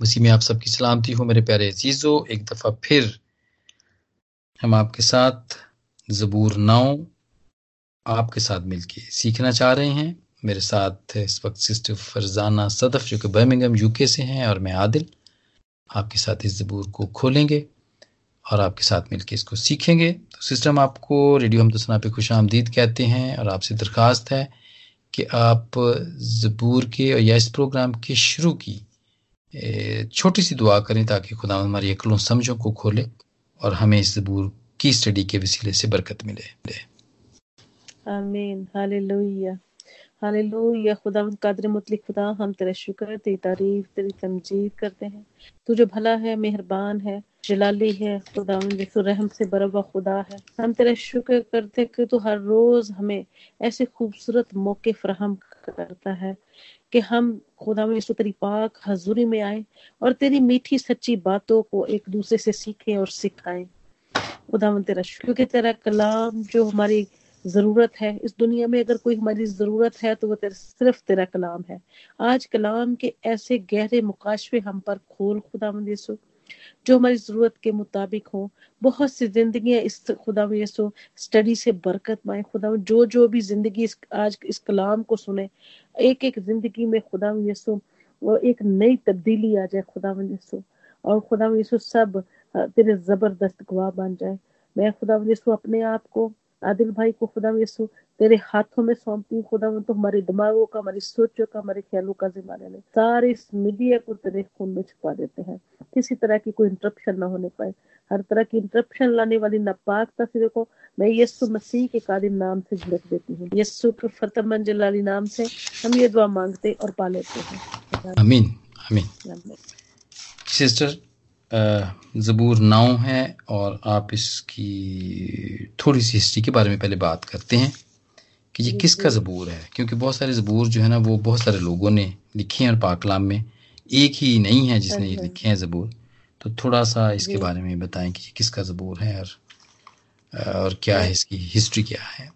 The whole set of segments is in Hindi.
उसी में आप सबकी सलामती हो, मेरे प्यारे अजीजों। एक दफ़ा फिर हम आपके साथ ज़बूर नाव आपके साथ मिलके सीखना चाह रहे हैं। मेरे साथ इस वक्त सिस्टर फरजाना सदफ, जो कि बर्मिंगम यूके से हैं, और मैं आदिल। आपके साथ इस ज़बूर को खोलेंगे और आपके साथ मिलके इसको सीखेंगे। तो सिस्टर, हम आपको रेडियो हम तो पे खुश आमदीद कहते हैं और आपसे दरख्वास्त है कि आप ज़बूर के और या इस प्रोग्राम के शुरू की छोटी सी दुआ करें ताकि खुदा हमारी अकलों समझों को खोले और हमें इस ज़बूर की स्टडी के वसीले से बरकत मिले। आमीन। हालेलुया। हालेलुया, खुदा कादर मुतलिक, खुदा हम तेरा शुक्र, तेरी तारीफ़, तेरी तमजीद करते हैं। तू जो भला है, मेहरबान है, जलाली है, खुदा रहम से बरबा खुदा है। हम तेरा शुक्र करते कि तू हर रोज हमें ऐसे खूबसूरत मौके फ्राहम करता है कि हम खुदा में तेरी पाक हजूरी में आए और तेरी मीठी सच्ची बातों को एक दूसरे से सीखें और सिखाएँ। खुदा तेरा शुक्र तेरा कलाम जो हमारी ज़रूरत है। इस दुनिया में अगर कोई हमारी ज़रूरत है तो वो तेरा सिर्फ़ तेरा कलाम है। आज कलाम के ऐसे गहरे मुकाशवे हम पर खोल खुदा यसु जो हमारी ज़रूरत के मुताबिक हो बहुत सी ज़िंदगी इस खुदा यसु स्टडी से बरकत पाए। खुदा जो जो भी ज़िंदगी इस, आज इस कलाम को सुने एक एक ज़िंदगी में खुदा यसु एक नई तब्दीली आ जाए खुदा यसु और खुदा यसु सब तेरे ज़बरदस्त गवाह बन जाए। मैं खुदा यसु अपने आप को आदिल भाई को खुदा यसु तेरे हाथों में सौंपती हूँ खुदा तो हमारे दिमागों का हमारी सोचों का हमारे ख्यालों का जिम्मा लेने। सारे इस मीडिया को तेरे खून में छुपा देते हैं। किसी तरह की कोई इंटरप्शन ना होने पाए। हर तरह की इंटरप्शन लाने वाली नापाकता से देखो। मैं यस्सु मसीह के कादिम नाम से झिड़क देती हूँ। यस्सु के फतमन जलाली नाम से हम ये दुआ मांगते और पा लेते हैं अमीन अमीन सिस्टर ज़बूर नाव है और आप इसकी थोड़ी सी हिस्ट्री के बारे में पहले बात करते हैं कि ये किसका ज़बूर है? क्योंकि बहुत सारे ज़बूर जो है ना वो बहुत सारे लोगों ने लिखे हैं और पाकलाम में एक ही नहीं है जिसने ये लिखे हैं ज़बूर। तो थोड़ा सा इसके बारे में बताएँ कि किसका ज़बूर है और और क्या है इसकी हिस्ट्री क्या है?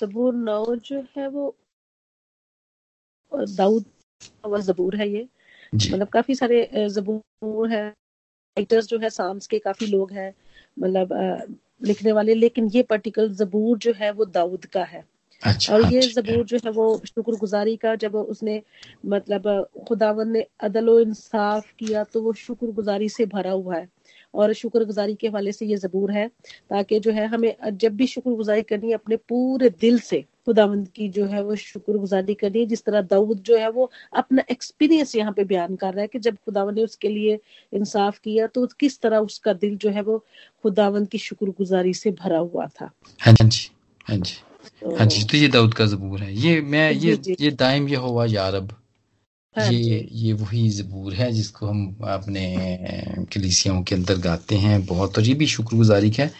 ज़बूर नौ जो है वो दाऊद ज़बूर है ये। मतलब काफ़ी सारे ज़बूर है। राइटर्स जो है साम्स के काफ़ी लोग हैं मतलब लिखने वाले लेकिन ये पर्टिकुलर जबूर जो है वो दाऊद का है। अच्छा, और ये अच्छा, जबूर जो है वो शुक्रगुजारी का जब उसने मतलब खुदावन ने अदल इंसाफ किया तो वो शुक्रगुजारी से भरा हुआ है। और शुक्रगुजारी के हवाले से ये जबूर है ताकि जो है हमें जब भी शुक्रगुजारी करनी है अपने पूरे दिल से खुदावंद की जो है वो शुक्रगुजारी करनी है जिस तरह दाऊद जो है वो अपना एक्सपीरियंस यहाँ पे बयान कर रहा है कि जब खुदावंद ने उसके लिए इंसाफ किया तो किस तरह उसका दिल जो है वो खुदावंद की शुक्रगुजारी से भरा हुआ था। हाँ जी हाँ जी तो, हाँ जी तो ये दाऊद का जबूर है। ये मैं ये ये दाइम ये हुआ यारब। हाँ ये ये वही जबूर है जिसको हम अपने कलीसियाओं के अंदर गाते हैं। बहुत और ये भी शुक्रगुजारी है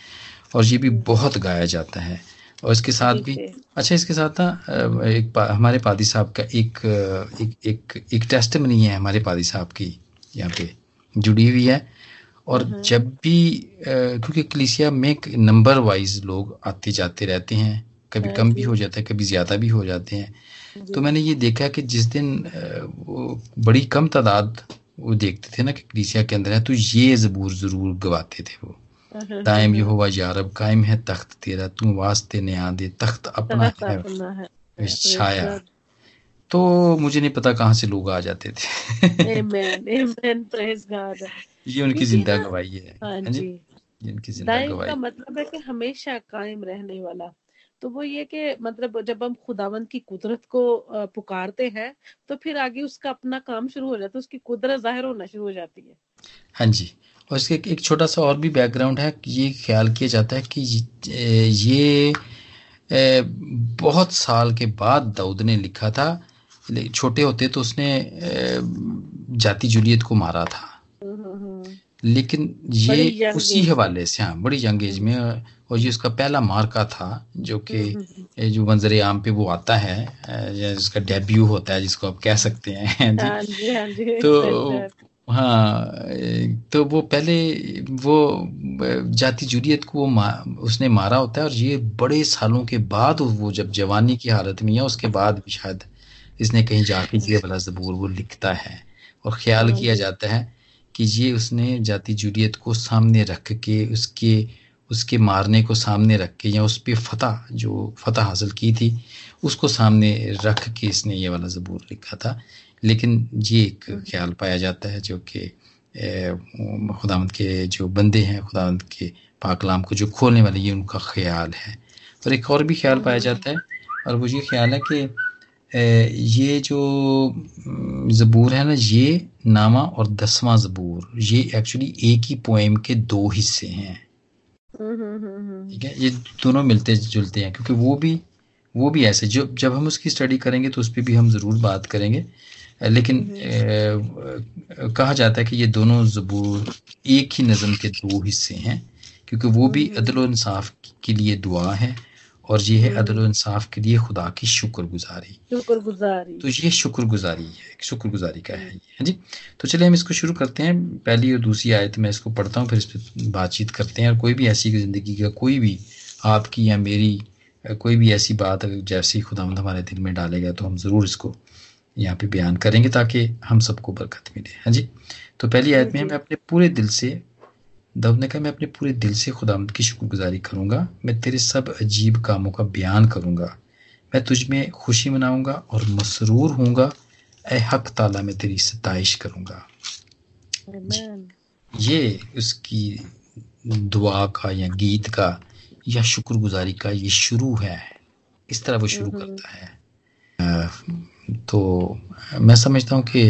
और ये भी बहुत गाया जाता है। और इसके साथ भी अच्छा इसके साथ ना एक पा, हमारे पादी साहब का एक एक एक, एक टेस्ट मनी है हमारे पादी साहब की यहाँ पे जुड़ी हुई है। और हम्म। जब भी क्योंकि कलिसिया में नंबर वाइज लोग आते जाते रहते हैं कभी हाँ कम भी हो जाता है कभी ज़्यादा भी हो जाते हैं तो मैंने ये देखा कि जिस दिन वो बड़ी कम तादाद वो देखते थे ना कि कलिसिया के अंदर है तो ये जबूर ज़रूर गवाते थे वो। कायम यहोवा यारब कायम है तख्त तेरा तू वास्ते ने दे तख्त अपना है छाया। तो मुझे नहीं पता कहाँ से लोग आ जाते थे। ये उनकी ज़िंदा गवाही है। हाँ जी। जिनकी ज़िंदा गवाही का मतलब है कि हमेशा कायम रहने वाला। तो वो ये कि मतलब जब हम खुदावंत की कुदरत को पुकारते हैं तो फिर आगे उसका अपना काम शुरू हो जाता है उसकी कुदरत ज़ाहिर होना शुरू हो जाती है। हाँ जी। और इसके एक छोटा सा और भी बैकग्राउंड है ये ख्याल किया जाता है कि ये बहुत साल के बाद दाऊद ने लिखा था। छोटे होते तो उसने जाति जूलियत को मारा था। लेकिन ये उसी हवाले से हाँ बड़ी यंग एज में और ये उसका पहला मार्का था जो कि हम्म, हम्म, हम्म। जो मंजर आम पे वो आता है जिसका डेब्यू होता है जिसको आप कह सकते हैं हाँ जी, हाँ जी, तो हाँ तो वो पहले वो जाति जुरियत को वो मा, उसने मारा होता है और ये बड़े सालों के बाद वो जब जवानी की हालत में है उसके बाद भी शायद इसने कहीं जाके ये वाला जबूर वो लिखता है और ख्याल हाँ। किया जाता है कि ये उसने जाति जुड़ियत को सामने रख के उसके उसके मारने को सामने रख के या उस पर फतह जो फतह हासिल की थी उसको सामने रख के इसने ये वाला ज़बूर लिखा था। लेकिन ये एक हम्म। ख्याल पाया जाता है जो कि खुदावंत के जो बंदे हैं खुदावंत के पाकलाम को जो खोलने वाले ये उनका ख्याल है और एक और भी ख्याल पाया हम्म। जाता है और वो ये ख्याल है कि ये जो ज़बूर है ना ये नामा और दसवां ज़बूर ये एक्चुअली एक ही पोएम के दो हिस्से हैं ठीक है ये दोनों मिलते जुलते हैं क्योंकि वो भी वो भी ऐसे जो जब हम उसकी स्टडी करेंगे तो उस पर भी हम ज़रूर बात करेंगे लेकिन ए, कहा जाता है कि ये दोनों ज़बूर एक ही नज़म के दो हिस्से हैं क्योंकि वो भी अदल इंसाफ के लिए दुआ है और ये है अदल इंसाफ के लिए खुदा की शुक्रगुजारी। शुक्रगुजारी। तो ये शुक्रगुजारी है शुक्रगुजारी का है हाँ जी? तो चलिए हम इसको शुरू करते हैं पहली और दूसरी आयत मैं इसको पढ़ता हूँ फिर इस पर बातचीत करते हैं और कोई भी ऐसी ज़िंदगी का कोई भी आपकी या मेरी कोई भी ऐसी बात जैसी खुदा हमारे दिल में डालेगा तो हम ज़रूर इसको यहाँ पे बयान करेंगे ताकि हम सबको बरकत मिले। हाँ जी? तो पहली आयत में मैं अपने पूरे दिल से दाऊद ने कहा मैं अपने पूरे दिल से खुदामद की शुक्रगुजारी करूँगा। मैं तेरे सब अजीब कामों का बयान करूँगा। मैं तुझ में खुशी मनाऊँगा और मसरूर हूँगा ए हक ताला मैं तेरी सताइश करूँगा। ये उसकी दुआ का या गीत का या शुक्रगुजारी का ये शुरू है। इस तरह वो शुरू करता है। तो मैं समझता हूँ कि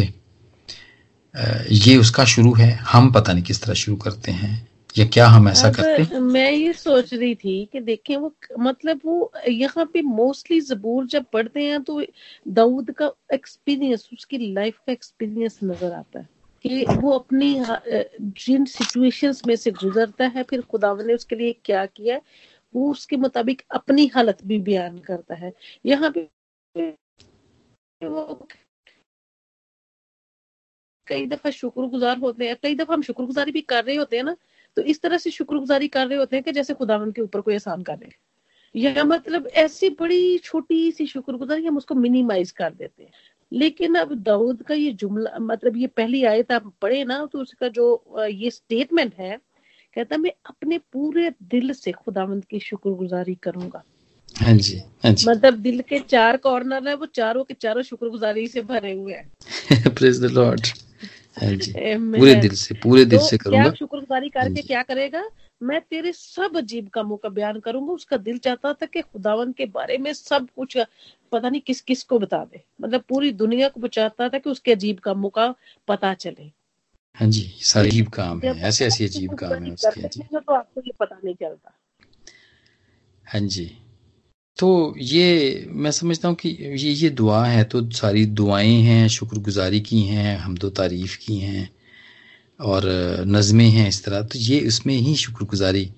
ये उसका शुरू है। हम पता नहीं किस तरह शुरू करते हैं या क्या हम ऐसा करते हैं। मैं ये सोच रही थी कि देखें वो मतलब वो यहाँ पे मोस्टली जबूर जब पढ़ते हैं तो दाऊद का एक्सपीरियंस उसकी लाइफ का एक्सपीरियंस नज़र आता है कि वो अपनी जिन सिचुएशंस में से गुजरता है फिर खुदा ने उसके लिए क्या किया वो उसके मुताबिक अपनी हालत भी बयान करता है। यहाँ पे वो कई दफ़ा शुक्रगुजार होते हैं, कई दफ़ा हम शुक्रगुजारी भी कर रहे होते हैं ना तो इस तरह से शुक्रगुजारी कर रहे होते हैं कि जैसे खुदावन के ऊपर कोई एहसान कर रहे हैं या मतलब ऐसी बड़ी छोटी सी शुक्रगुजारी हम उसको मिनिमाइज कर देते हैं। लेकिन अब दाऊद का ये जुमला मतलब ये पहली आयत आप पढ़े ना तो उसका जो ये स्टेटमेंट है, कहता मैं अपने पूरे दिल से खुदावंत की शुक्रगुजारी करूँगा। हाँ जी हाँ जी। मतलब दिल के चार कॉर्नर है वो चारों के चारों शुक्रगुजारी से भरे हुए हैं। प्रेज द लॉर्ड हाँ जी पूरे दिल से पूरे दिल तो से करूँगा। शुक्रगुजारी करके हाँ क्या करेगा? मैं तेरे सब अजीब कामों का बयान करूँगा उसका दिल चाहता था कि खुदावन के बारे में सब कुछ पता नहीं किस किस को बता दे। मतलब पूरी दुनिया को बचाता था कि उसके अजीब कामों का पता चले। हाँ जी सारे अजीब काम है ऐसे ऐसे अजीब काम है उसके तो आपको ये पता नहीं चलता। हाँ जी। तो ये मैं समझता हूँ कि ये ये दुआ है तो सारी दुआएँ हैं शुक्रगुजारी की हैं हम तो तारीफ़ की हैं और नज़में हैं इस तरह। तो ये उसमें ही शुक्रगुजारी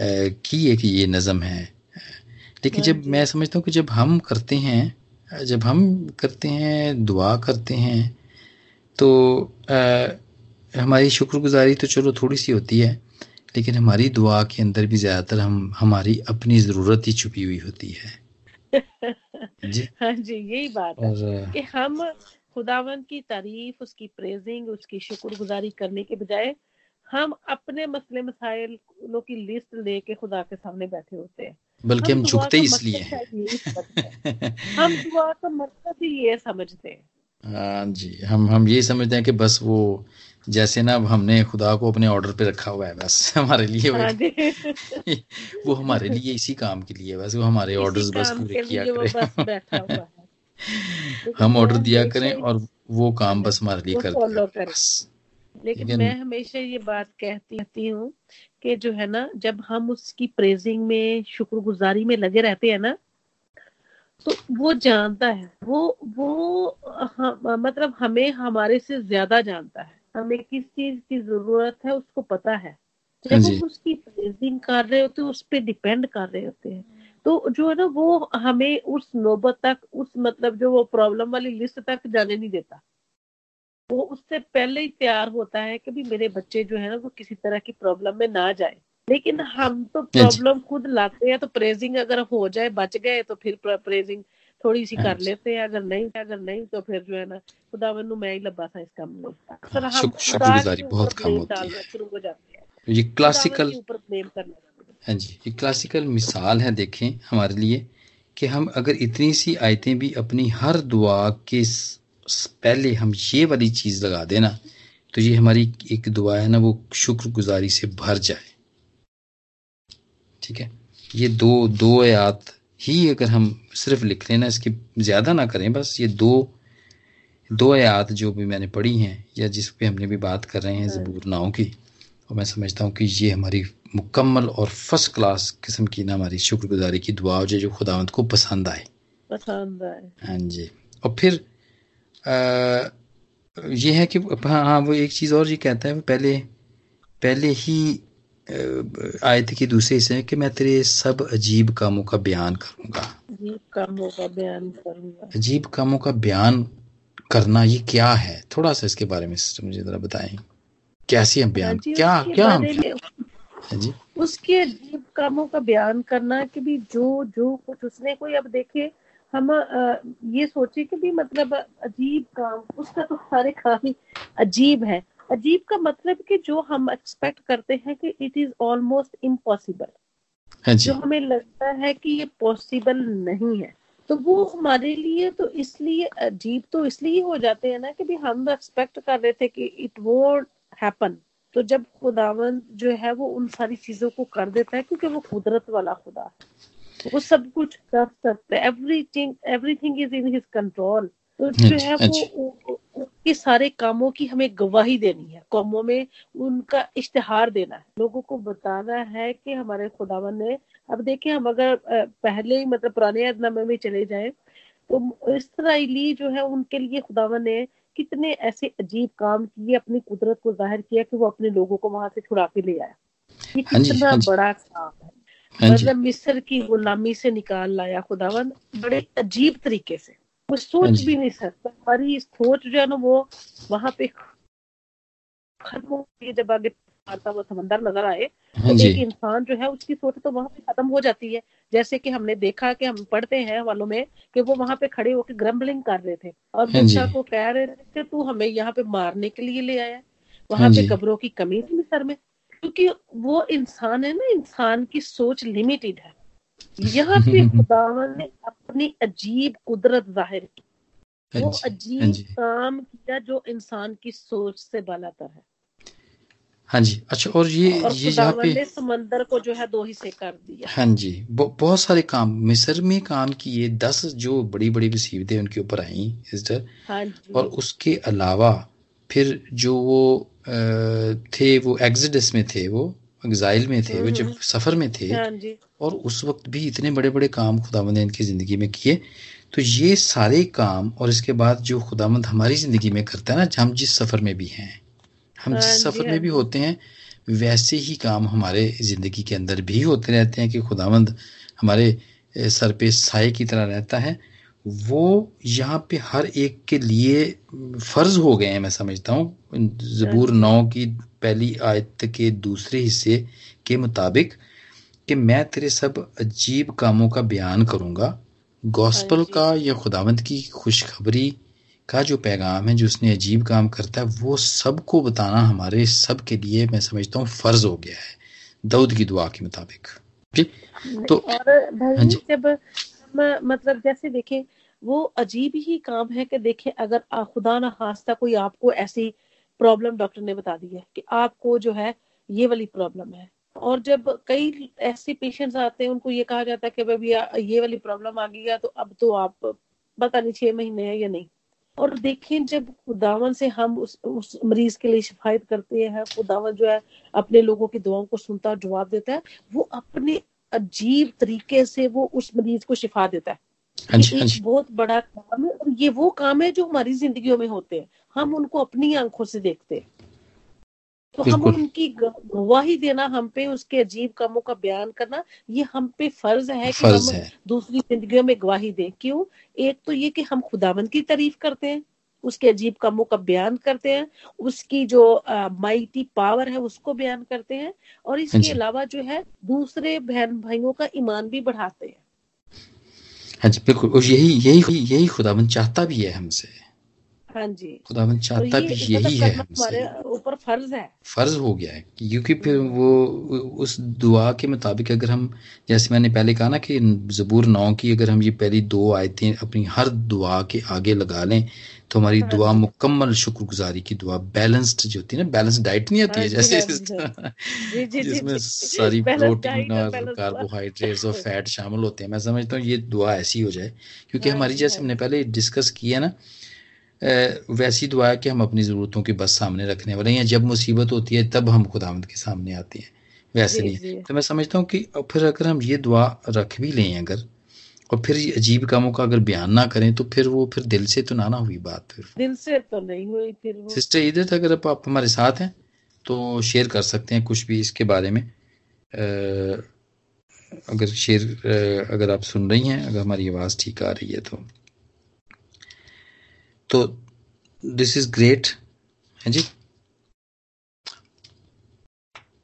की है कि ये नज़म है। लेकिन जब मैं समझता हूँ कि जब हम करते हैं जब हम करते हैं दुआ करते हैं तो आ, हमारी शुक्रगुजारी तो चलो थोड़ी सी होती है लेकिन हमारी दुआ के अंदर भी ज़्यादातर हम हमारी अपनी ज़रूरत ही छुपी हुई होती है। जी। हाँ जी यही बात और, है कि हम खुदावन की तारीफ़ उसकी प्रेजिंग उसकी शुक्रगुजारी करने के बजाय हम अपने मसले मसाइलों की लिस्ट लेके खुदा के सामने बैठे होते हैं। बल्कि हम, हम झुकते इसलिए हैं। हम दुआ का मतलब ही ये समझते हैं। हाँ जी हम हम ये समझते हैं कि बस वो जैसे ना अब हमने खुदा को अपने ऑर्डर पे रखा हुआ है बस हमारे लिए वो, हाँ वो हमारे लिए इसी काम के लिए बस वो हमारे ऑर्डर्स बस पूरे किया करें। हम ऑर्डर दिया करें और वो काम बस हमारे लिए कर लेकिन मैं हमेशा ये बात कहती रहती हूँ कि जो है ना जब हम उसकी प्रेजिंग में शुक्रगुजारी में लगे रहते हैं ना तो वो जानता है वो वो हम, मतलब हमें हमारे से ज़्यादा जानता है। हमें किस चीज़ की ज़रूरत है उसको पता है। जब हाँ हम उसकी प्रेजिंग कर रहे होते हैं उस पर डिपेंड कर रहे होते हैं। तो जो है ना वो हमें उस नौबत तक उस मतलब जो वो प्रॉब्लम वाली लिस्ट तक जाने नहीं देता। वो उससे पहले ही तैयार होता है कि भी मेरे बच्चे जो है ना वो किसी तरह की प्रॉब्लम में ना जाए। लेकिन हम तो प्रॉब्लम हाँ खुद लाते हैं तो प्रेजिंग अगर हो जाए बच गए तो फिर प्रेजिंग थोड़ी सी कर लेते हैं अगर नहीं अगर नहीं तो फिर जो है ना खुदा मैनू मैं ही लब्बा था इस काम में। अक्सर हम शुक्रगुजारी बहुत कम होती है। शुरू हो जाते हैं। ये क्लासिकल हाँ जी ये क्लासिकल मिसाल है देखें हमारे लिए कि हम अगर इतनी सी आयतें भी अपनी हर दुआ के पहले हम ये वाली चीज़ लगा देना तो ये हमारी एक दुआ है ना वो शुक्रगुजारी से भर जाए। ठीक है? ये दो दो आयात ही अगर हम सिर्फ़ लिख लेना इसकी ज़्यादा ना करें बस ये दो दो आयात जो भी मैंने पढ़ी हैं या जिस पे हमने भी बात कर रहे हैं हाँ। जबूर नाव की और मैं समझता हूँ कि ये हमारी मुकम्मल और फ़र्स्ट क्लास किस्म की ना हमारी शुक्रगुजारी की दुआ हो जाए जो खुदावंत को पसंद आए। पसंद आए। हाँ जी। और फिर आ, ये है कि हाँ हाँ वो एक चीज़ और ये कहता है पहले पहले ही आयत की दूसरे हिस्से में कि मैं तेरे सब अजीब कामों का बयान करूँगा। अजीब कामों का बयान करूँगा। अजीब कामों का बयान करना ये क्या है? थोड़ा सा इसके बारे में मुझे जरा बताएँ। कैसे हम बयान हाँ क्या क्या हम हाँ जी। उसके अजीब कामों का बयान करना कि भी जो जो कुछ उसने कोई अब देखे हम ये सोचे कि भी मतलब अजीब काम उसका तो सारे काम अजीब है। अजीब का मतलब कि जो हम एक्सपेक्ट करते हैं कि इट इज़ ऑलमोस्ट इम्पॉसिबल जो। हमें लगता है कि ये पॉसिबल नहीं है। तो वो हमारे लिए तो इसलिए अजीब तो इसलिए हो जाते हैं ना कि भी हम एक्सपेक्ट कर रहे थे कि इट वोट हैपन तो जब खुदावन जो है वो उन सारी चीज़ों को कर देता है क्योंकि वो कुदरत वाला खुदा है। वो सब कुछ कर सकते हैं। Everything everything is in his control जो है वो उनके सारे कामों की हमें गवाही देनी है। कौमों में उनका इश्तेहार देना है। लोगों को बताना है कि हमारे खुदावन ने अब देखें हम अगर पहले ही मतलब पुराने अदनामे में चले जाए तो इसराइली जो है उनके लिए खुदावन ने कितने ऐसे अजीब काम किए अपनी कुदरत को ज़ाहिर किया कि वो अपने लोगों को वहाँ से छुड़ा के ले आया। ये हाँ कितना हाँ बड़ा काम है। हाँ मतलब मिस्र की गुलामी से निकाल लाया खुदावन बड़े अजीब तरीके से। वो सोच हाँ भी नहीं सकता। हमारी सोच जो है ना वो वहाँ पे खत्म हो गई जब आगे आता वो समंदर नज़र आए हाँ तो एक इंसान जो है उसकी सोच तो वहाँ पे खत्म हो जाती है। जैसे कि हमने देखा कि हम पढ़ते हैं वालों में कि वो वहाँ पे खड़े होकर ग्रम्बलिंग कर रहे थे। और हाँ मूसा को कह रहे थे कि तू हमें यहाँ पे मारने के लिए ले आया वहाँ पे कब्रों की कमी थी सर में। क्योंकि वो इंसान है ना इंसान की सोच लिमिटेड है। यहाँ पे खुदावन ने अपनी अजीब कुदरत ज़ाहिर की। हाँ वो अजीब हाँ काम किया जो इंसान की सोच से बालातर है। हाँ जी अच्छा और ये और ये यहाँ पे समंदर को जो है दो हिस्से कर दिया। हाँ जी बहुत सारे काम। मिस्र में काम किए दस जो बड़ी बड़ी मुसीबतें उनके ऊपर आई सिस्टर। हाँ जी। और उसके अलावा फिर जो वो थे वो एग्जिडस में थे वो एग्जाइल में थे वो जब हम्म। सफ़र में थे हाँ और उस वक्त भी इतने बड़े बड़े काम खुदावंद ने इनकी ज़िंदगी में किए। तो ये सारे काम और इसके बाद जो खुदावंद हमारी ज़िंदगी में करता है ना हम जिस सफ़र में भी हैं हम जिस हाँ सफ़र में हाँ भी होते हैं वैसे ही काम हमारे ज़िंदगी के अंदर भी होते रहते हैं कि खुदावंद हमारे सर पे साय की तरह रहता है। वो यहाँ पे हर एक के लिए फ़र्ज़ हो गए हैं मैं समझता हूँ। जबूर नौ की पहली आयत के दूसरे हिस्से के मुताबिक कि मैं तेरे सब अजीब कामों का बयान करूँगा। गॉस्पल का या खुदावंत की खुशखबरी का जो पैगाम है जो उसने अजीब काम करता है वो सबको बताना हमारे सब के लिए मैं समझता हूँ फ़र्ज़ हो गया है दाऊद की दुआ के मुताबिक। तो और भाई हाँ जब हम मतलब जैसे देखें वो अजीब ही काम है कि देखें अगर खुदा ना खास्ता कोई आपको ऐसी प्रॉब्लम डॉक्टर ने बता दी है कि आपको जो है ये वाली प्रॉब्लम है। और जब कई ऐसे पेशेंट्स आते हैं उनको ये कहा जाता है कि भाई ये वाली प्रॉब्लम आ गई है तो अब तो आप पता नहीं छह महीने है या नहीं। और देखें जब खुदावन से हम उस उस मरीज़ के लिए शिफायत करते हैं खुदावन जो है अपने लोगों की दुआओं को सुनता और जवाब देता है वो अपने अजीब तरीके से वो उस मरीज़ को शिफा देता है। हाँ एक बहुत बड़ा काम है और ये वो काम है जो हमारी जिंदगियों में होते हैं। हम उनको अपनी आँखों से देखते हैं। तो हम उनकी गवाही देना हम पे उसके अजीब कामों का बयान करना ये हम पे फ़र्ज़ है कि हम है। दूसरी जिंदगियों में गवाही दें। क्यों? एक तो ये कि हम खुदावंद की तारीफ़ करते हैं उसके अजीब कामों का बयान करते हैं उसकी जो माइटी पावर है उसको बयान करते हैं और इसके अलावा जो है दूसरे बहन भाइयों का ईमान भी बढ़ाते हैं। हाँ जी बिल्कुल। और यही यही यही खुदावन चाहता भी है हमसे। हाँ जी। खुदावन तो चाहता भी यही है हमसे ऊपर फ़र्ज़ है। फ़र्ज़ हो गया है क्योंकि फिर वो उस दुआ के मुताबिक अगर हम जैसे मैंने पहले कहा ना कि जबूर नौ की अगर हम ये पहली दो आयतें अपनी हर दुआ के आगे लगा लें तो हमारी हाँ दुआ मुकम्मल शुक्रगुजारी की दुआ बैलेंस्ड जो होती है ना बैलेंस डाइट नहीं आती है हाँ जैसे जिसमें सारी प्रोटीन और कार्बोहाइड्रेट्स और फैट शामिल होते हैं। मैं समझता हूँ ये दुआ ऐसी हो जाए क्योंकि हाँ हमारी जैसे हमने पहले डिस्कस किया ना वैसी दुआ है कि हम अपनी ज़रूरतों की बस सामने रखने वाले हैं जब मुसीबत होती है तब हम खुदावंद के सामने आते हैं। वैसे नहीं। तो मैं समझता हूँ कि फिर अगर हम ये दुआ रख भी लें अगर और फिर अजीब कामों का अगर बयान ना करें तो फिर वो फिर दिल से तो ना ना हुई बात फिर। दिल से तो नहीं हुई फिर वो सिस्टर इधर अगर आप, हमारे साथ हैं तो शेयर कर सकते हैं कुछ भी इसके बारे में। अगर शेयर अगर आप सुन रही हैं अगर हमारी आवाज़ ठीक आ रही है तो। तो दिस इज़ ग्रेट है जी?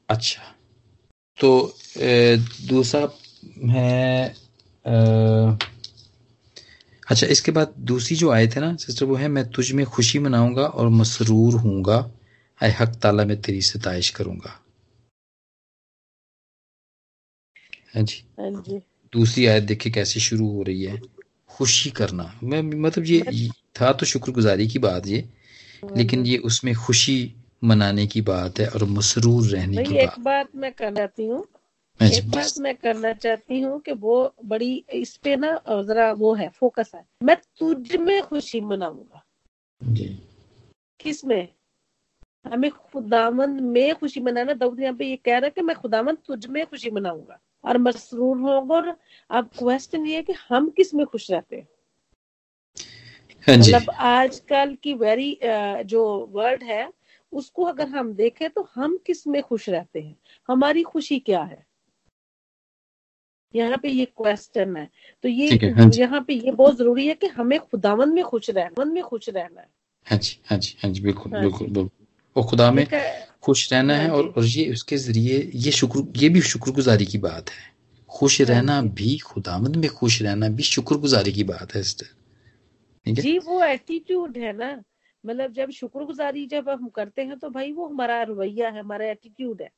अच्छा। तो दूसरा है आ, अच्छा इसके बाद दूसरी जो आए थे ना सिस्टर वो है मैं तुझ में खुशी मनाऊँगा और मसरूर हूँगा आए हक ताला में तेरी सताइश करूँगा। है जी। हाँ जी। दूसरी आयत देखिए कैसे शुरू हो रही है। खुशी करना। मैं मतलब ये था तो शुक्रगुजारी की बात ये लेकिन ये उसमें खुशी मनाने की बात है और मसरूर रहने की एक बात। बात मैं करना चाहती हूँ एक बात मैं करना चाहती हूँ कि वो बड़ी इस पे ना जरा वो है फोकस है। मैं तुझ में खुशी मनाऊँगा। किसमें? हमें खुदामंद में खुशी मनाना दाऊद यहाँ पे ये कह रहा है कि मैं खुदामंद तुझ में खुशी मनाऊँगा। और मसरूर होगा और अब क्वेश्चन ये है कि हम किसमें खुश रहते हाँ? मतलब आजकल की वेरी जो वर्ड है उसको अगर हम देखें तो हम किसमें खुश रहते हैं? हमारी खुशी क्या है? यहाँ पे ये क्वेश्चन है। तो ये हाँ यहाँ पे ये बहुत ज़रूरी है कि हमें खुदावन में खुश रहना में खुश रहना है। हाँ जी हाँ जी हाँ जी बिल्कुल हाँ बिल्कुल बिल्कुल। वो खुदा में खुश रहना है हाँ और और ये उसके ज़रिए ये शुक्र ये भी शुक्रगुजारी की बात है। खुश हाँ रहना भी खुदामद में खुश रहना भी शुक्रगुजारी की बात है जी वो एटीट्यूड है ना। मतलब जब शुक्रगुजारी जब हम करते हैं तो भाई वो हमारा रवैया है हमारा एटीट्यूड है।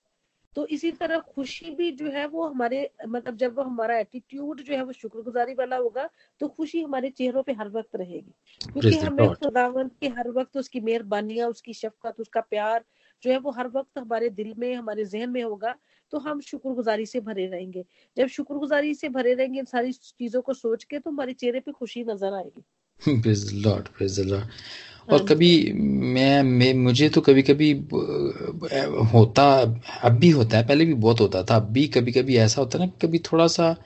तो इसी तरह खुशी भी जो है वो हमारे मतलब जब वो हमारा एटीट्यूड जो है वो शुक्रगुजारी वाला होगा तो खुशी हमारे चेहरों पे हर वक्त रहेगी। क्योंकि हमें खुदावंत के हर वक्त उसकी मेहरबानियाँ उसकी शफकत उसका प्यार जो है वो हर वक्त हमारे दिल में हमारे जहन में होगा तो हम शुक्रगुजारी से भरे रहेंगे। जब शुक्रगुजारी से भरे रहेंगे इन सारी चीज़ों को सोच के तो हमारे चेहरे पे खुशी नज़र आएगी। लॉर्ड लॉर्ड और हाँ कभी मैं, मैं मुझे तो कभी कभी होता अब भी होता है पहले भी बहुत होता था अब भी कभी कभी ऐसा होता है ना कभी थोड़ा सा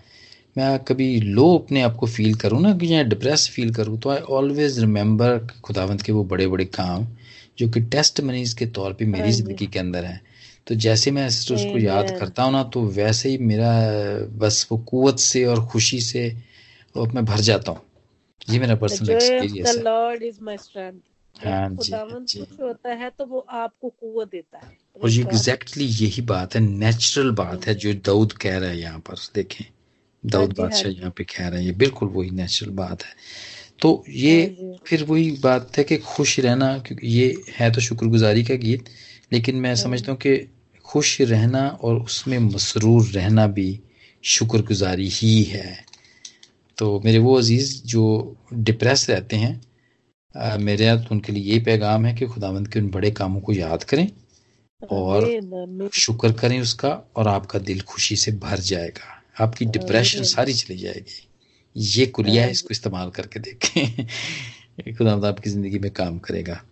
मैं कभी लो अपने आप को फील करूँ ना कि या डिप्रेस फील करूँ तो आई ऑलवेज रिमेम्बर खुदावंत के वो बड़े बड़े काम जो कि टेस्ट मनीज के तौर पे मेरी हाँ ज़िंदगी के अंदर है। तो जैसे मैं उसको याद करता हूँ ना तो वैसे ही मेरा बस वो कुत से और खुशी से मैं भर जाता हूँ। ये मेरा पर्सनल एक्सपीरियंस है हाँ जी हाँ जी होता है तो वो आपको कुवत देता है। और ये एग्जैक्टली यही बात है नेचुरल बात है जो दाऊद कह रहा है यहाँ पर देखें। दाऊद हाँ बादशाह यहाँ पे कह रहे हैं ये बिल्कुल वही नेचुरल बात है। तो ये फिर वही बात है कि खुश रहना क्योंकि ये है तो शुक्रगुजारी का गीत लेकिन मैं समझता हूँ कि खुश रहना और उसमें मसरूर रहना भी शुक्रगुजारी ही है। तो मेरे वो अज़ीज़ जो डिप्रेस रहते हैं आ, मेरे यहाँ तो उनके लिए यही पैगाम है कि खुदावंद के उन बड़े कामों को याद करें और शुक्र करें उसका और आपका दिल खुशी से भर जाएगा। आपकी डिप्रेशन सारी चली जाएगी। ये कुलिया है इसको इस्तेमाल करके देखें। खुदावंद आपकी ज़िंदगी में काम करेगा।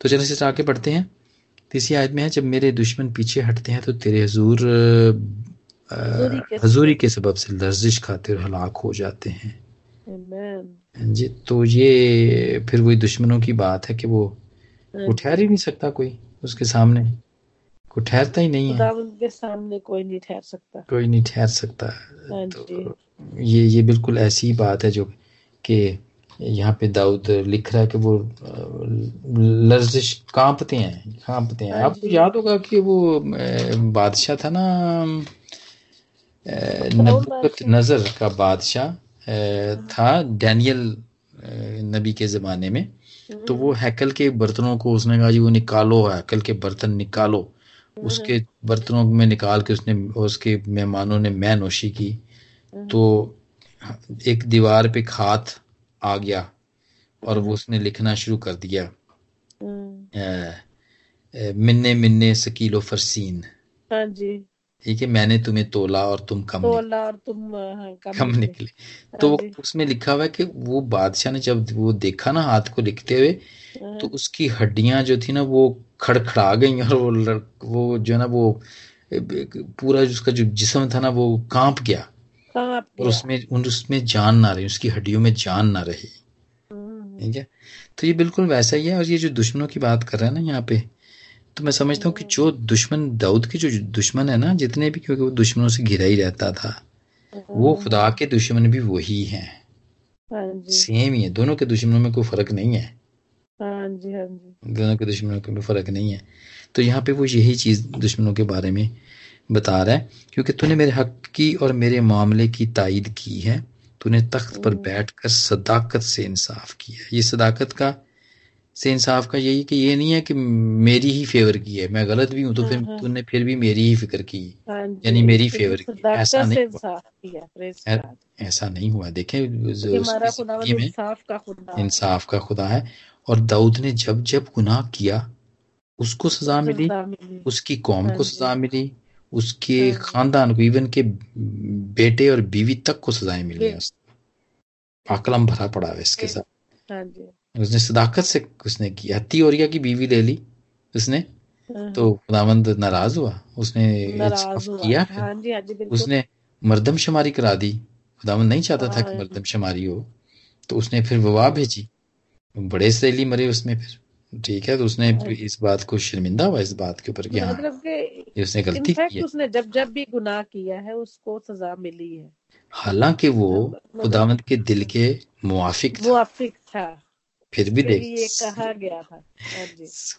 तो चलो से आगे बढ़ते हैं। तीसरी आयत में है जब मेरे दुश्मन पीछे हटते हैं तो तेरे हजूर हजूरी के सबब से लर्जिश खाते और हलाक हो जाते हैं। जी तो ये फिर वही दुश्मनों की बात है कि वो हाँ वो ठहर ही नहीं सकता कोई उसके सामने। कोई ठहरता ही नहीं है। उनके सामने कोई नहीं ठहर सकता। कोई नहीं ठहर सकता। हाँ तो ये ये बिल्कुल ऐसी बात है जो कि यहाँ पे दाऊद लिख रहा है कि वो लर्जिश कांपते हैं कांपते हैं। हाँ आपको याद होगा कि वो बादशाह था ना नबुकत नज़र का बादशाह था डैनियल नबी के ज़माने में तो वो हैकल के बर्तनों को उसने कहा जी वो निकालो हैकल के बर्तन निकालो उसके बर्तनों में निकाल के उसने उसके मेहमानों ने मैं नोशी की तो एक दीवार पे खात आ गया और वो उसने लिखना शुरू कर दिया मिन्ने मिन्ने सकीलो फरसीन हाँ जी ठीक है मैंने तुम्हें तोला और तुम कम तोला और तुम हाँ, कम, कम निकले। हाँ तो उसमें लिखा हुआ है कि वो बादशाह ने जब वो देखा ना हाथ को लिखते हुए तो हाँ। उसकी हड्डियाँ जो थी ना वो खड़खड़ा गई और वो लड़, वो जो है ना वो पूरा उसका जो जिसम था ना वो काँप गया। और उसमें उसमें जान ना रही उसकी हड्डियों में जान ना रही। हम्म। ठीक है? तो ये बिल्कुल वैसा ही है और ये जो दुश्मनों की बात कर रहे हैं ना यहाँ पे तो मैं समझता हूँ कि जो दुश्मन दाऊद के जो दुश्मन है ना जितने भी क्योंकि वो दुश्मनों से घिरा ही रहता था वो हाँ। खुदा के दुश्मन भी वही हैं। सेम हाँ ही है दोनों के दुश्मनों में कोई फ़र्क नहीं है। हाँ जी हाँ जी। दोनों के दुश्मनों में फ़र्क नहीं है। तो यहाँ पे वो यही चीज़ दुश्मनों के बारे में बता रहा है क्योंकि तूने मेरे हक की और मेरे मामले की तायद की है। तूने तख्त पर बैठकर सदाकत से इंसाफ किया ये सदाकत का से इंसाफ का यही कि ये नहीं है कि मेरी ही फेवर की है। मैं गलत भी हूँ तो फिर हाँ, हाँ। तूने फिर भी मेरी ही फ़िक्र की। हाँ यानी मेरी फेवर की। ऐसा नहीं हुआ। ऐसा नहीं हुआ। देखें इंसाफ का खुदा है। और दाऊद ने जब जब गुनाह किया उसको सजा मिली उसकी कौम को सजा मिली उसके खानदान को इवन के बेटे और बीवी तक को सजाएँ मिल आकलम भरा पड़ा है इसके साथ। उसने सदाकत से उसने की हत्ती ओरिया की बीवी ले ली उसने। तो खुदावंद नाराज़ हुआ उसने किया हाँ जी, हाँ जी, उसने मर्दम शुमारी करा दी खुदावंद नहीं चाहता था कि। मर्दम शुमारी हो तो उसने फिर वबा भेजी बड़े सैली मरे उसमें फिर ठीक है तो उसने। इस बात को शर्मिंदा हुआ इस बात के ऊपर कि हाँ मतलब उसने गलती की है उसने जब जब भी गुनाह किया है उसको सजा मिली है हालाँकि वो खुदावंद के दिल के मुआफिक था मुआफिक था फिर भी देख ये कहा गया था। हाँ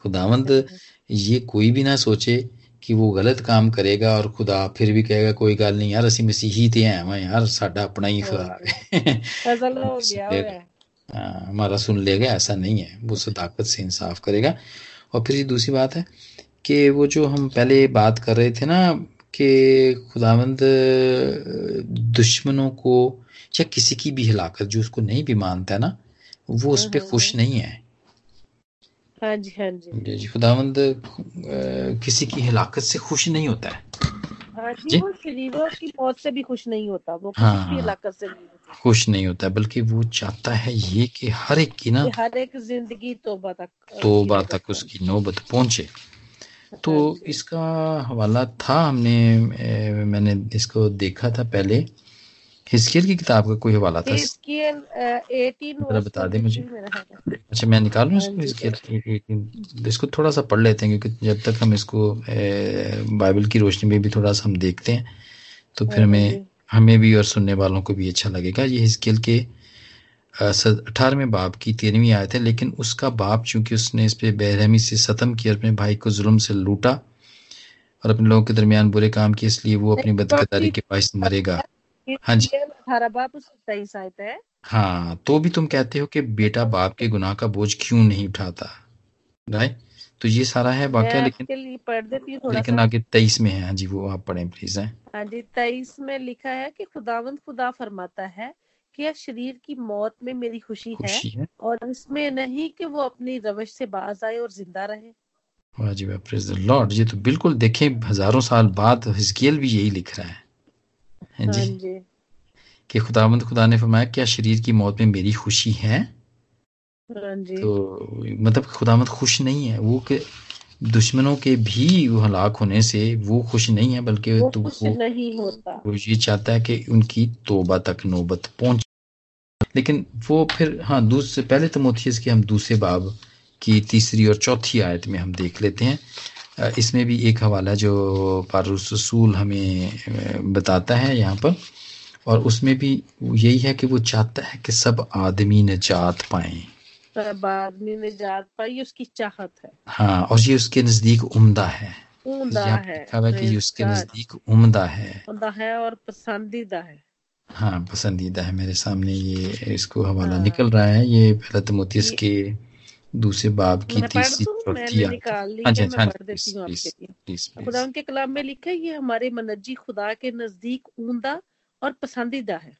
खुदावंद ये कोई भी ना सोचे कि वो गलत काम करेगा और खुदा फिर भी कहेगा कोई गल नहीं यार असि मसीही थे हैं मैं यार साडा अपना ही खुदा है। हाँ, हमारा सुन लेगा ऐसा नहीं है। वो सदाकत से इंसाफ करेगा। और फिर ये दूसरी बात है कि वो जो हम पहले बात कर रहे थे ना कि खुदावंद दुश्मनों को या किसी की भी हिलाकत जो उसको नहीं भी मानता है ना वो उस पर खुश नहीं है। हाँ जी हाँ जी। जी खुदावंद किसी की हिलाकत से खुश नहीं होता है। हाँ जी, जी? वो की मौत से भी खुश नहीं होता। वो हाँ, हिलाकत से नहीं होता। खुश नहीं होता बल्कि वो चाहता है ये कि हर एक की ना हर एक ज़िंदगी तोबा तक तोबा तक उसकी नौबत पहुँचे। तो हाँ इसका हवाला था हमने मैंने इसको देखा था पहले। हिस्कियल की किताब का कोई हवाला था? जरा बता दे मुझे। अच्छा मैं निकालू इसको? हिस्कियल इसको थोड़ा सा पढ़ लेते हैं क्योंकि जब तक हम इसको बाइबल की रोशनी में भी थोड़ा सा हम देखते हैं तो फिर हमें हमें भी और सुनने वालों को भी अच्छा लगेगा। ये हिस्कियल के अठारहवें बाप की तेरहवीं आयत है लेकिन उसका बाप चूँकि उसने इस पर बेरहमी से सतम किया अपने भाई को जुल्म से लूटा और अपने लोगों के दरमियान बुरे काम किए इसलिए वो अपनी बदकदारी के पास मरेगा। हाँ जी। अठारह बाप तेईस आयत है। हाँ तो भी तुम कहते हो कि बेटा बाप के गुनाह का बोझ क्यों नहीं उठाता? राइट? तो ये सारा है वाक्य लेकिन पढ़ देती हूँ लेकिन आगे तेईस में है। हाँ जी वो आप पढ़े प्लीज़ है। हाँ जी तेईस में लिखा है कि खुदावंद खुदा फरमाता है कि शरीर की मौत में मेरी खुशी, खुशी है, है और इसमें नहीं कि वो अपनी रवश से बाज आए और ज़िंदा रहे। वाह जी लॉर्ड ये तो बिल्कुल देखें हज़ारों साल बाद हिजकियल भी यही लिख रहा है। हाँ जी। हाँ कि खुदावंद खुदा ने फरमाया क्या शरीर की मौत में मेरी खुशी है? हाँ तो मतलब खुदावंद खुश नहीं है। वो के दुश्मनों के भी हलाक होने से वो खुश नहीं है बल्कि वो तो वो, नहीं होता। वो ये चाहता है कि उनकी तोबा तक नौबत पहुँच। लेकिन वो फिर हाँ दूसरे पहले तो मोथियस की हम दूसरे बाब की तीसरी और चौथी आयत में हम देख लेते हैं। इसमें भी एक हवाला जो पारूसूल हमें बताता है यहाँ पर। और उसमें भी यही है कि वो चाहता है कि सब आदमी निजात पाए। सब आदमी निजात पाए उसकी चाहत है। हाँ और ये उसके नज़दीक उम्दा है। उम्दा है कि ये उसके नज़दीक उम्दा है। उम्दा है और पसंदीदा है। हाँ पसंदीदा है। मेरे सामने ये इसको हवाला हाँ। निकल रहा है। ये पहला तमोतियस के दूसरे बाब की तीसरी चौथी हाँ जी हाँ खुदा उनके कलाम में लिखा है ये हमारे मनजी खुदा के नज़दीक ऊंदा और पसंदीदा है।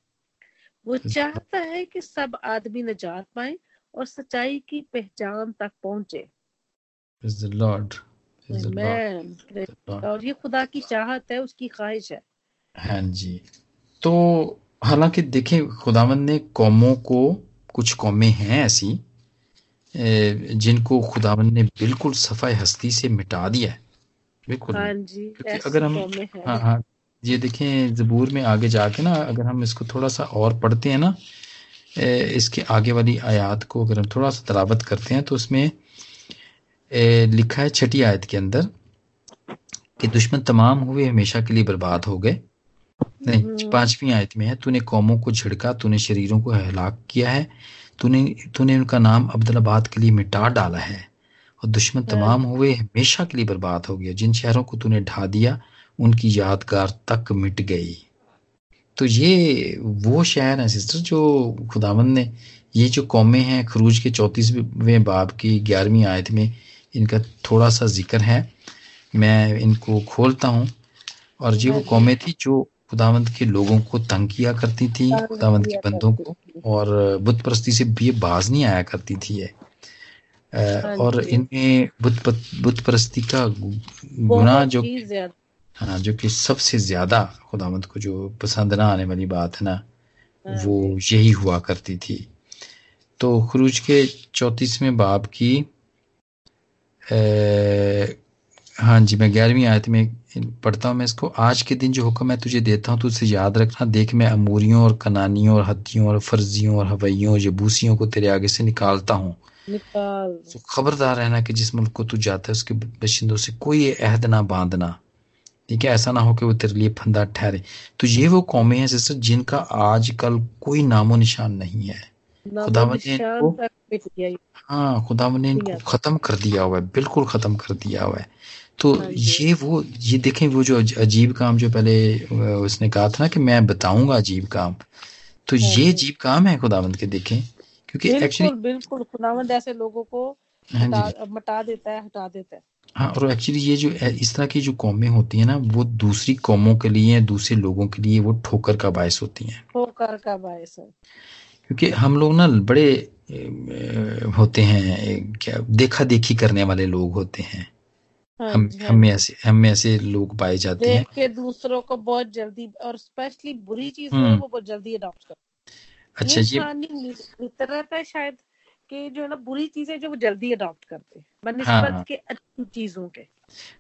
वो चाहता है कि सब आदमी निजात पाए और सच्चाई की पहचान तक पहुँचे। लॉर्ड और ये खुदा की चाहत है उसकी ख्वाहिश है। हाँ जी। तो हालाँकि देखें खुदावन ने कौमों को कुछ कौमें हैं ऐसी जिनको खुदावन ने बिल्कुल सफ़ाई हस्ती से मिटा दिया है। बिल्कुल। हाँ जी क्योंकि अगर हम हाँ। हाँ ये देखें जबूर में आगे जाके ना अगर हम इसको थोड़ा सा और पढ़ते हैं ना इसके आगे वाली आयात को अगर हम थोड़ा सा तलावत करते हैं तो उसमें लिखा है छठी आयत के अंदर कि दुश्मन तमाम हुए हमेशा के लिए बर्बाद हो गए। नहीं हम्म। पांचवी आयत में है तूने कौमों को झिड़का तूने शरीरों को हलाक किया है। तूने तूने उनका नाम अब्दुलाबाद के लिए मिटा डाला है और दुश्मन हाँ। तमाम हुए हमेशा के लिए बर्बाद हो गया। जिन शहरों को तूने ढा दिया उनकी यादगार तक मिट गई। तो ये वो शहर है सिस्टर जो खुदावन ने ये जो कौमें हैं खरूज के चौतीसवें बाब की ग्यारहवीं आयत में इनका थोड़ा सा ज़िक्र है। मैं इनको खोलता हूँ। और ये वो हाँ कौमें थी जो खुदावंत के लोगों को तंग किया करती थी खुदावंत के बंदों को और बुत परस्ती से भी बाज नहीं आया करती थी ये। हाँ और इनमें बुत बुत परस्ती का गुना जो हाँ जो कि सबसे ज़्यादा खुदावंत को जो पसंद ना आने वाली बात है ना हाँ वो यही हुआ करती थी। तो खरूज के चौतीसवें बाब की हाँ जी मैं ग्यारहवीं आयत में पढ़ता हूँ मैं इसको। आज के दिन जो हुक्म मैं तुझे देता हूँ तो उसे याद रखना। देख मैं अमूरियों और कनानियों और हत्तियों और फर्जियों और हवैयों जबूसियों को तेरे आगे से निकालता हूँ। तो खबरदार रहना कि जिस मुल्क को तू जाता है उसके बशिंदों से कोई अहद ना बांधना ठीक है ऐसा ना हो कि वो तेरे लिए फंदा ठहरे। तो ये वो कौमें हैं सिस्टर जिनका आजकल कोई नामो निशान नहीं है। खुदा ने इनको हाँ खुदा ने इनको खत्म कर दिया हुआ है बिल्कुल खत्म कर दिया हुआ है। तो ये वो ये देखें वो जो अजीब काम जो पहले उसने कहा था ना कि मैं बताऊँगा अजीब काम तो हाँ। ये अजीब काम है खुदावंद के देखें क्योंकि एक्चुअली बिल्कुल खुदावंद ऐसे लोगों को हाँ मटा देता है हटा देता है। हाँ और एक्चुअली ये जो इस तरह की जो कौमें होती है ना वो दूसरी कौमों के लिए दूसरे लोगों के लिए वो ठोकर का बायस होती हैं। ठोकर का बायस है। क्योंकि हम लोग ना बड़े होते हैं क्या देखा देखी करने वाले लोग होते हाँ। हम हाँ हम ऐसे हम ऐसे लोग पाए जाते हैं। के दूसरों को बहुत जल्दी और स्पेशली बुरी चीज़ हम्म। वो बहुत जल्दी अडॉप्ट कर अच्छा ये फितरत है शायद कि जो है ना बुरी चीज़ें जो वो जल्दी अडॉप्ट करते हैं हाँ, हाँ, के अच्छी चीज़ों के।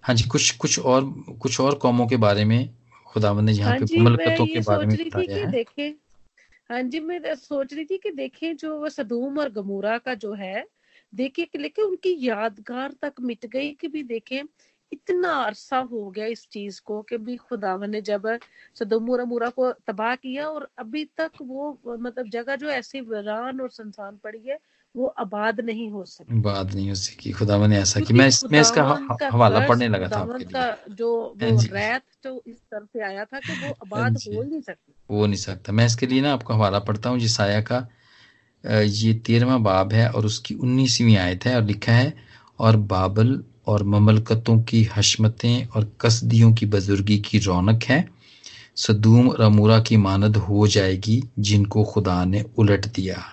हाँ जी कुछ कुछ और कुछ और कौमों के बारे में खुदावन ने यहाँ हाँ पे मलकतों के बारे में बताया है। देखें हाँ जी मैं सोच रही थी कि देखें जो सदूम और गमूरा का जो है देखिए कि लेकिन उनकी यादगार तक मिट गई कि भी देखें इतना अरसा हो गया इस चीज़ को कि भी खुदा ने जब सदोमुरा मुरा को तबाह किया और अभी तक वो मतलब जगह जो ऐसी वीरान और संसान पड़ी है वो आबाद नहीं हो सकी। आबाद नहीं हो सकी। खुदा ने ऐसा कि मैं मैं इसका हवाला पढ़ने लगा था आपके लिए। जो रैत जो। इस तरह से आया था कि वो आबाद हो नहीं सकती। वो नहीं सकता। मैं इसके लिए ना आपको हवाला पढ़ता हूँ जिसाया का ये तेरहवा बाब है और उसकी उन्नीसवीं आयत है और लिखा है और बाबल और ममलकतों की हशमतें और कसदियों की बुजुर्गी की रौनक है। सदूम और अमूरा की मानद हो जाएगी जिनको खुदा ने उलट दिया।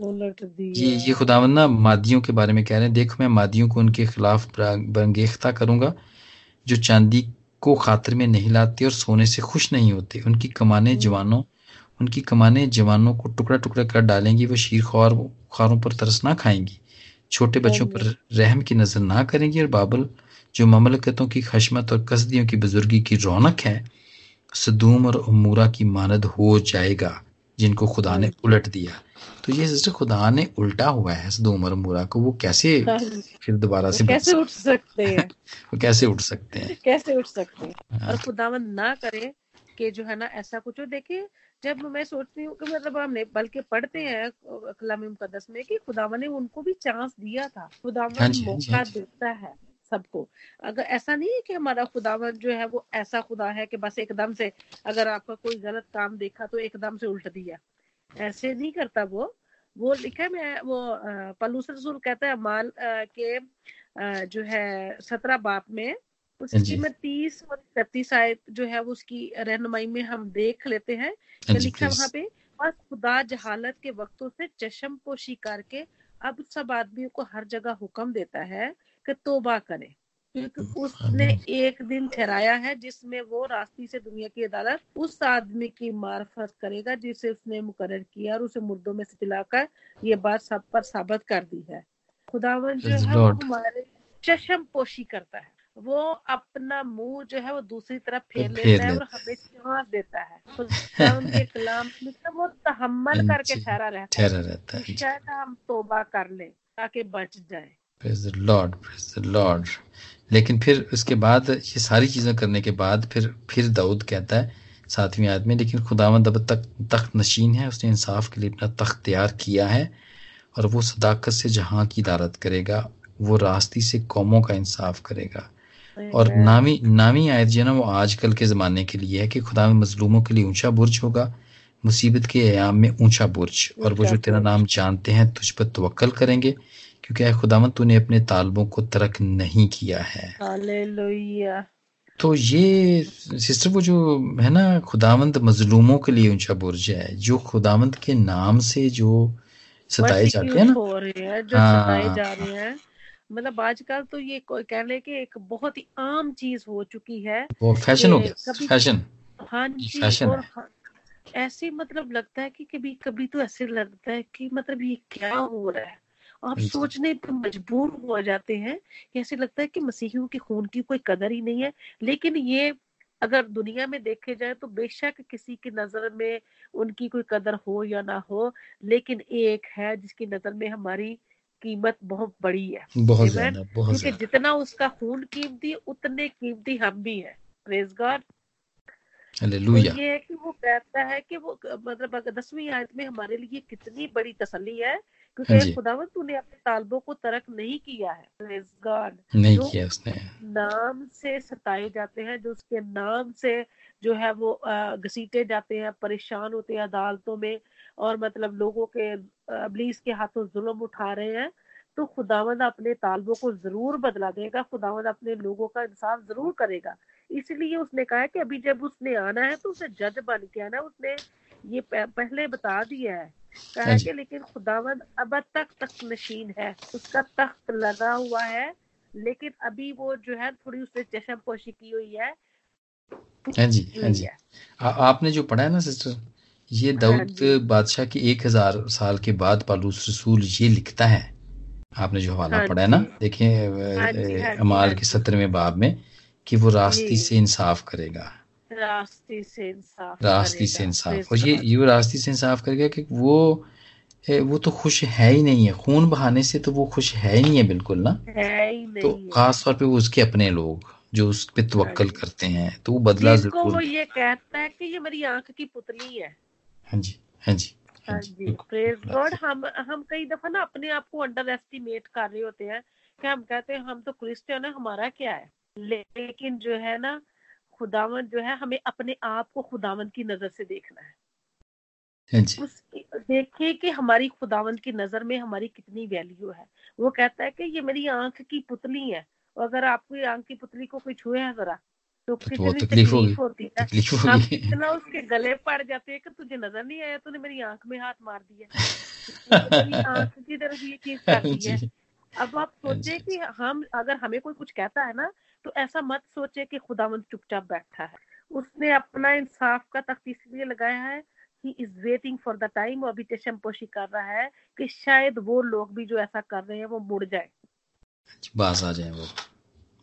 उलट दिया। ये ये खुदावन ना मादियों के बारे में कह रहे हैं। देखो मैं मादियों को उनके खिलाफ बंगेख्ता करूँगा जो चांदी को खातर में नहीं लाते और सोने से खुश नहीं होते। उनकी कमाने हम्म। जवानों उनकी कमाने जवानों को टुकड़ा टुकड़ा कर डालेंगी वो शीर ख्वार खारों पर तरस ना खाएँगी। छोटे बच्चों पर रहम की नज़र ना करेंगी और बाबल जो ममलकतों की खशमत और कसदियों की बुजुर्गी की रौनक है सदूम और उमूरा की मानद हो जाएगा जिनको खुदा ने उलट दिया। तो ये सिस्टर खुदा ने उल्टा हुआ है सदूम और उमूरा को। वो कैसे हाँ फिर दोबारा से कैसे उठ सकते हैं? वो कैसे उठ सकते हैं? कैसे उठ सकते हैं? हाँ। और खुदावंद ना करे कि जो है ना ऐसा कुछ हो। देखिए जब मैं सोचती हूँ कि मतलब हमने बल्कि पढ़ते हैं। कलाम मुकदस में कि खुदावन ने उनको भी चांस दिया था। खुदावन हाँ, हाँ मौका देता है सबको। अगर ऐसा नहीं है कि हमारा खुदावन जो है वो ऐसा खुदा है कि बस एकदम से अगर आपका कोई गलत काम देखा तो एकदम से उल्ट दिया। ऐसे नहीं करता वो। वो लिखा मैं वो पलूस रसूल कहता है माल के जो है सत्रह बाप में उसकी में तीस और इकतीस आयत जो है वो उसकी रहनुमाई में हम देख लेते हैं। हाँ लिखा वहाँ पे बस खुदा जहालत के वक्तों से चशम पोशी करके अब सब आदमियों को हर जगह हुक्म देता है कि तोबा करें। क्योंकि उसने एक दिन ठहराया है जिसमें वो रास्ते से दुनिया की अदालत उस आदमी की मार्फत करेगा जिसे उसने मुकर किया और उसे मुर्दों में से दिलाकर ये बात सब पर साबित कर दी है। खुदावन जो है हमारे चशम पोशी करता है। वो अपना मुँह जो है वो दूसरी तरफ़ फेर लेता है और हमें चांस देता है। उनके कलाम मतलब वो तहमल करके ठहरा रहता है। रहता है शायद हम तोबा कर ले ताकि बच जाए। लॉर्ड लॉर्ड लेकिन फिर उसके बाद ये सारी चीज़ें करने के बाद फिर फिर दाऊद कहता है सातवीं आदमी लेकिन खुदावंद अब तक तख्त नशीन है उसने इंसाफ के लिए अपना तख्त तैयार किया है और वो सदाकत से जहाँ की दारत करेगा वो रास्ती से कौमों का इंसाफ करेगा। और नामी नामी आयत जो है ना वो आजकल के ज़माने के लिए है कि खुदा में मजलूमों के लिए ऊँचा बुर्ज होगा मुसीबत के अयाम में ऊँचा बुर्ज। और वो जो तेरा नाम जानते हैं तुझ पर तवक्ल करेंगे क्योंकि खुदामत तूने अपने तालबों को तरक नहीं किया है। तो ये सिस्टर वो जो है ना खुदावंद मजलूमों के लिए ऊँचा बुर्ज है जो खुदावंद के नाम से जो सताए जाते हैं ना। हैं। मतलब आजकल तो ये कह ले कि एक बहुत ही आम चीज़ हो चुकी है वो फ़ैशन हो गया। फ़ैशन। हाँ जी फ़ैशन और हाँ, ऐसे मतलब लगता है कि कभी कभी तो ऐसे लगता है कि मतलब ये क्या हो रहा है? आप सोचने पर मजबूर हो जाते हैं कि ऐसे लगता है कि मसीहियों के खून की कोई कदर ही नहीं है। लेकिन ये अगर दुनिया में देखे जाए तो बेशक किसी की नज़र में उनकी कोई कदर हो या ना हो लेकिन एक है जिसकी नज़र में हमारी कीमत बहुत बड़ी है। बहुत ज़्यादा बहुत क्योंकि जितना उसका खून कीमती उतने कीमती हम भी है। प्रेज गॉड तो ये है कि वो कहता है कि वो मतलब दसवीं आयत में हमारे लिए कितनी बड़ी तसल्ली है क्योंकि खुदावन तूने अपने तालबों को तरक नहीं किया है। प्रेज गॉड नहीं किया उसने। नाम से सताए जाते हैं जो उसके नाम से जो है वो घसीटे जाते हैं परेशान होते हैं अदालतों में और मतलब लोगों के अबलीस के हाथों जुल्म उठा रहे हैं तो खुदावंद अपने तालबों को ज़रूर बदला देगा खुदावंद अपने लोगों का इंसाफ ज़रूर करेगा। इसलिए उसने कहा कि अभी जब उसने आना है तो उसे जज बन के आना उसने ये पहले बता दिया है। कहा हाँ कि लेकिन खुदावंद अब तक तख्त नशीन है उसका तख्त लगा हुआ है लेकिन अभी वो जो है थोड़ी उसने चशम पोशी की हुई है। हाँ जी हाँ जी। आ, आपने जो पढ़ा है ना सिस्टर? ये हाँ दाऊद बादशाह के एक हज़ार साल के बाद पालूस रसूल ये लिखता है। आपने जो हवाला हाँ पढ़ा है ना देखें अमाल के सत्रहवें बाब में कि वो रास्ती से इंसाफ करेगा। रास्ती से इंसाफ रास्ती से इंसाफ। और ये ये रास्ती से इंसाफ करेगा कि वो वो तो खुश है ही नहीं है। खून बहाने से तो वो खुश है ही नहीं है बिल्कुल ना। है ही तो खास तौर पे वो उसके अपने लोग जो उस पे तवक्कल हाँ करते हैं तो वो बदला ज़रूर वो ये कहता है कि ये मेरी आँख की पुतली है। हाँ जी हाँ जी हाँ, हाँ जी प्रेज गॉड हम हम कई दफ़ा ना अपने आप को अंडर एस्टिमेट कर रहे होते हैं कि हम कहते हैं हम तो क्रिश्चियन है हमारा क्या है? लेकिन जो है ना खुदावन जो है हमें अपने आप को खुदावन की नज़र से देखना है। हाँ उस देखिए कि हमारी खुदावन की नज़र में हमारी कितनी वैल्यू है। वो कहता है कि ये मेरी आँख की पुतली है और अगर आपकी आँख की पुतली को कोई छुए है जरा तो, तो कितनी तकलीफ़ होती है तकलीफ़ हम इतना उसके गले पड़ जाते हैं कि तुझे नज़र नहीं आया तूने मेरी आँख में हाथ मार दिया। तो आँख की तरफ़ ये चीज़ कर दी है। अब आप हाँ सोचे कि हम अगर हमें कोई कुछ कहता है ना तो ऐसा मत सोचे कि खुदावंद चुपचाप बैठा है। उसने अपना इंसाफ का तख्त इसलिए लगाया है he is waiting for the time अभी चशमपोशी कर रहा है कि शायद वो लोग भी जो ऐसा कर रहे हैं वो मुड़ जाए। बाज आ जाए वो।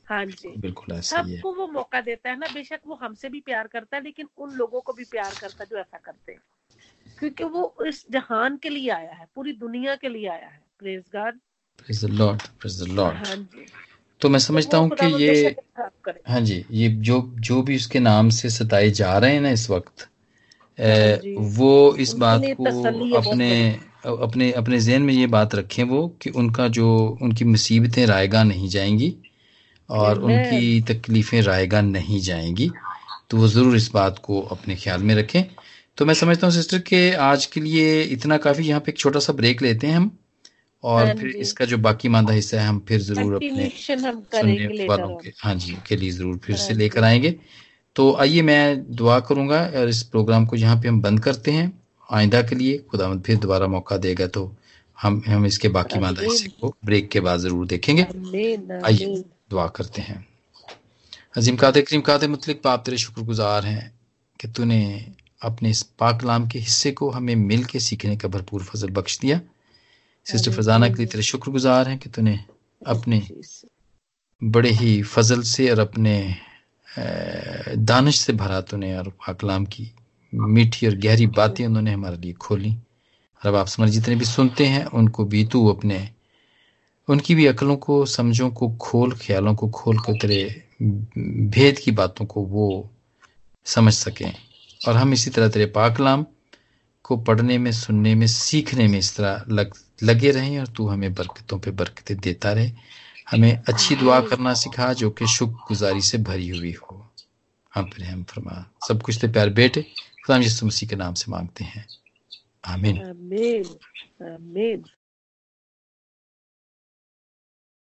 हाँ जी। बिल्कुल ऐसा सबको वो मौका देता है ना बेशक वो हमसे भी प्यार करता है लेकिन उन लोगों को भी प्यार करता है जो ऐसा करते हैं। क्योंकि वो इस जहान के लिए आया है पूरी दुनिया के लिए आया है। Praise God praise the Lord praise the Lord हाँ जी। तो मैं समझता हूँ कि ये हाँ जी ये जो जो भी उसके नाम से सताए जा रहे हैं ना इस वक्त हाँ वो इस बात को अपने अपने अपने जहन में ये बात रखें वो कि उनका जो उनकी मुसीबतें रायगा नहीं जाएँगी। और उनकी तकलीफें रायगा नहीं जाएँगी तो वो ज़रूर इस बात को अपने ख्याल में रखें। तो मैं समझता हूँ सिस्टर के आज के लिए इतना काफ़ी यहाँ पे एक छोटा सा ब्रेक लेते हैं हम और हाँ फिर इसका जो बाकी मांदा हिस्सा है हम फिर ज़रूर अपने सुनने वालों के हाँ जी के लिए ज़रूर फिर से हाँ लेकर आएँगे। तो आइए मैं दुआ करूँगा और इस प्रोग्राम को यहाँ पे हम बंद करते हैं आइंदा के लिए खुदा फिर दोबारा मौका देगा तो हम हम इसके बाकी मादा हिस्से को ब्रेक के बाद ज़रूर देखेंगे। आइए। दुआ करते हैं। अजीम कादर करीम कादर मतलब आप तेरे शुक्रगुजार हैं कि तूने अपने इस पाकलाम के हिस्से को हमें मिल के सीखने का भरपूर फजल बख्श दिया। सिस्टर फजाना के लिए तेरे शुक्रगुजार हैं कि तूने अपने बड़े ही फजल से और अपने दानिश से भरा तूने और पाकलाम की मीठी और गहरी बातें उन्होंने हमारे लिए खोली। और अब आप समझ जितने भी सुनते हैं उनको भी तू अपने उनकी भी अकलों को, समझों को खोल, ख्यालों को खोल कर तेरे भेद की बातों को वो समझ सकें। और हम इसी तरह तेरे पाकलाम को पढ़ने में, सुनने में, सीखने में इस तरह लग, लगे रहें और तू हमें बरकतों पे बरकतें देता रहे। हमें अच्छी दुआ करना सिखा जो कि शुक्र गुजारी से भरी हुई हो। हम फिर हम फरमा, सब कुछ तो प्यार बेटे, खुदा यीशु मसीह के नाम से मांगते हैं। आमीन। आमीन आमीन।